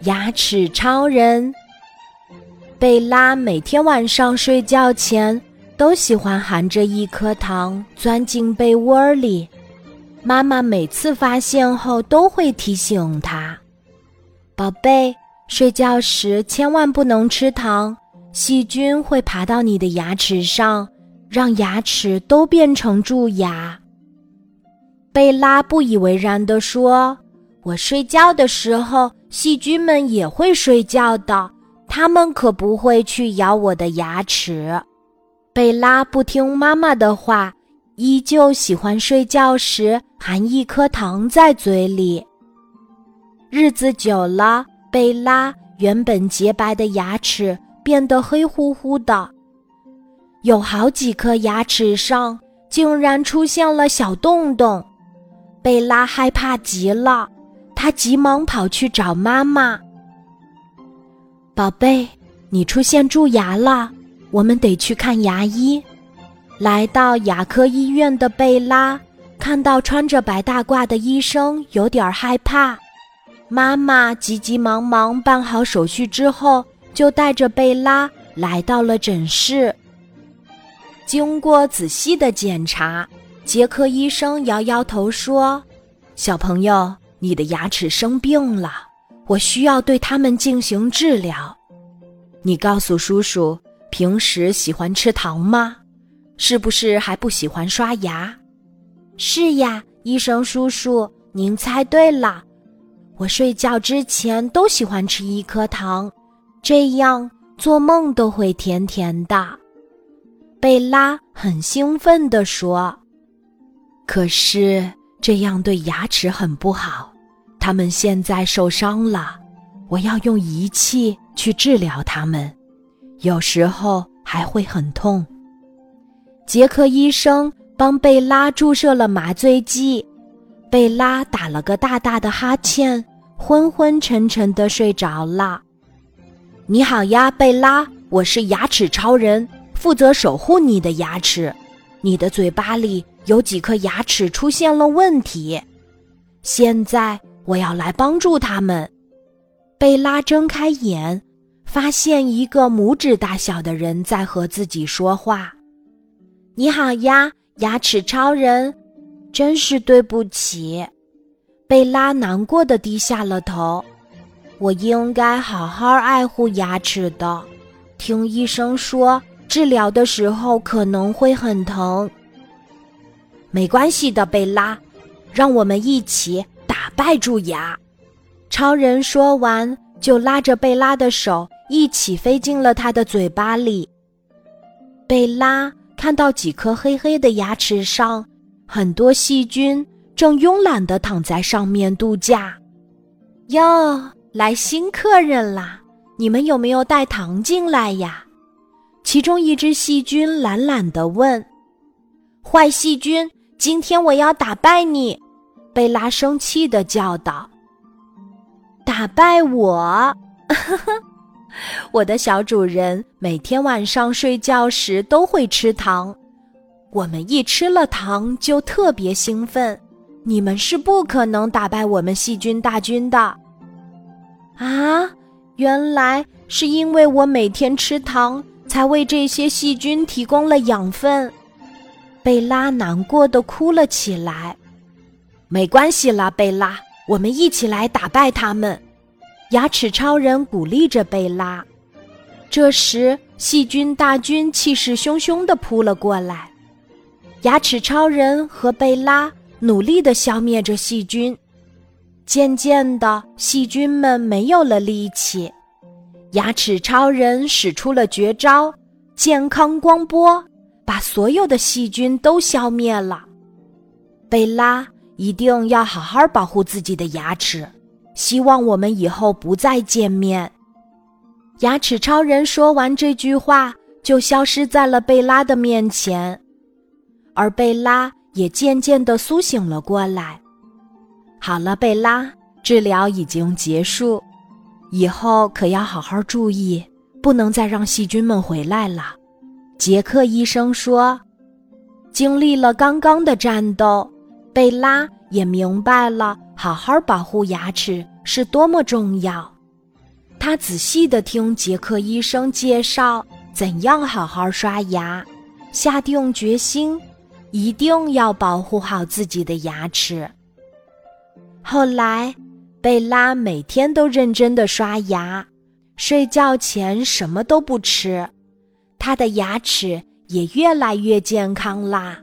牙齿超人。贝拉每天晚上睡觉前都喜欢含着一颗糖钻进被窝里，妈妈每次发现后都会提醒她：“宝贝，睡觉时千万不能吃糖，细菌会爬到你的牙齿上，让牙齿都变成蛀牙。”贝拉不以为然地说：“我睡觉的时候，细菌们也会睡觉的。”他们可不会去咬我的牙齿。贝拉不听妈妈的话，依旧喜欢睡觉时含一颗糖在嘴里。日子久了，贝拉原本洁白的牙齿变得黑乎乎的，有好几颗牙齿上竟然出现了小洞洞。贝拉害怕极了，他急忙跑去找妈妈。宝贝，你出现蛀牙了，我们得去看牙医。来到牙科医院的贝拉看到穿着白大褂的医生，有点害怕。妈妈急急忙忙办好手续之后，就带着贝拉来到了诊室。经过仔细的检查，杰克医生摇摇头说：“小朋友，你的牙齿生病了。”我需要对他们进行治疗。你告诉叔叔，平时喜欢吃糖吗？是不是还不喜欢刷牙？是呀，医生叔叔，您猜对了。我睡觉之前都喜欢吃一颗糖，这样做梦都会甜甜的。贝拉很兴奋地说：“可是这样对牙齿很不好。”他们现在受伤了，我要用仪器去治疗他们，有时候还会很痛。杰克医生帮贝拉注射了麻醉剂，贝拉打了个大大的哈欠，昏昏沉沉的睡着了。你好呀，贝拉，我是牙齿超人，负责守护你的牙齿。你的嘴巴里有几颗牙齿出现了问题，现在。我要来帮助他们。贝拉睁开眼，发现一个拇指大小的人在和自己说话：“你好呀，牙齿超人，真是对不起。”贝拉难过的低下了头。我应该好好爱护牙齿的。听医生说，治疗的时候可能会很疼。没关系的，贝拉，让我们一起打。败蛀牙，超人说完，就拉着贝拉的手一起飞进了他的嘴巴里。贝拉看到几颗黑黑的牙齿上，很多细菌正慵懒地躺在上面度假。哟，来新客人啦！你们有没有带糖进来呀？其中一只细菌懒懒地问：“坏细菌，今天我要打败你！”贝拉生气的叫道：“打败我！我的小主人每天晚上睡觉时都会吃糖，我们一吃了糖就特别兴奋。你们是不可能打败我们细菌大军的。”啊，原来是因为我每天吃糖，才为这些细菌提供了养分。贝拉难过的哭了起来。没关系啦，贝拉，我们一起来打败他们。牙齿超人鼓励着贝拉。这时，细菌大军气势汹汹地扑了过来。牙齿超人和贝拉努力地消灭着细菌。渐渐的，细菌们没有了力气。牙齿超人使出了绝招——健康光波，把所有的细菌都消灭了。贝拉。一定要好好保护自己的牙齿，希望我们以后不再见面。牙齿超人说完这句话，就消失在了贝拉的面前，而贝拉也渐渐的苏醒了过来。好了，贝拉，治疗已经结束，以后可要好好注意，不能再让细菌们回来了。杰克医生说：“经历了刚刚的战斗。”贝拉也明白了，好好保护牙齿是多么重要。他仔细地听杰克医生介绍怎样好好刷牙，下定决心，一定要保护好自己的牙齿。后来，贝拉每天都认真的刷牙，睡觉前什么都不吃，他的牙齿也越来越健康啦。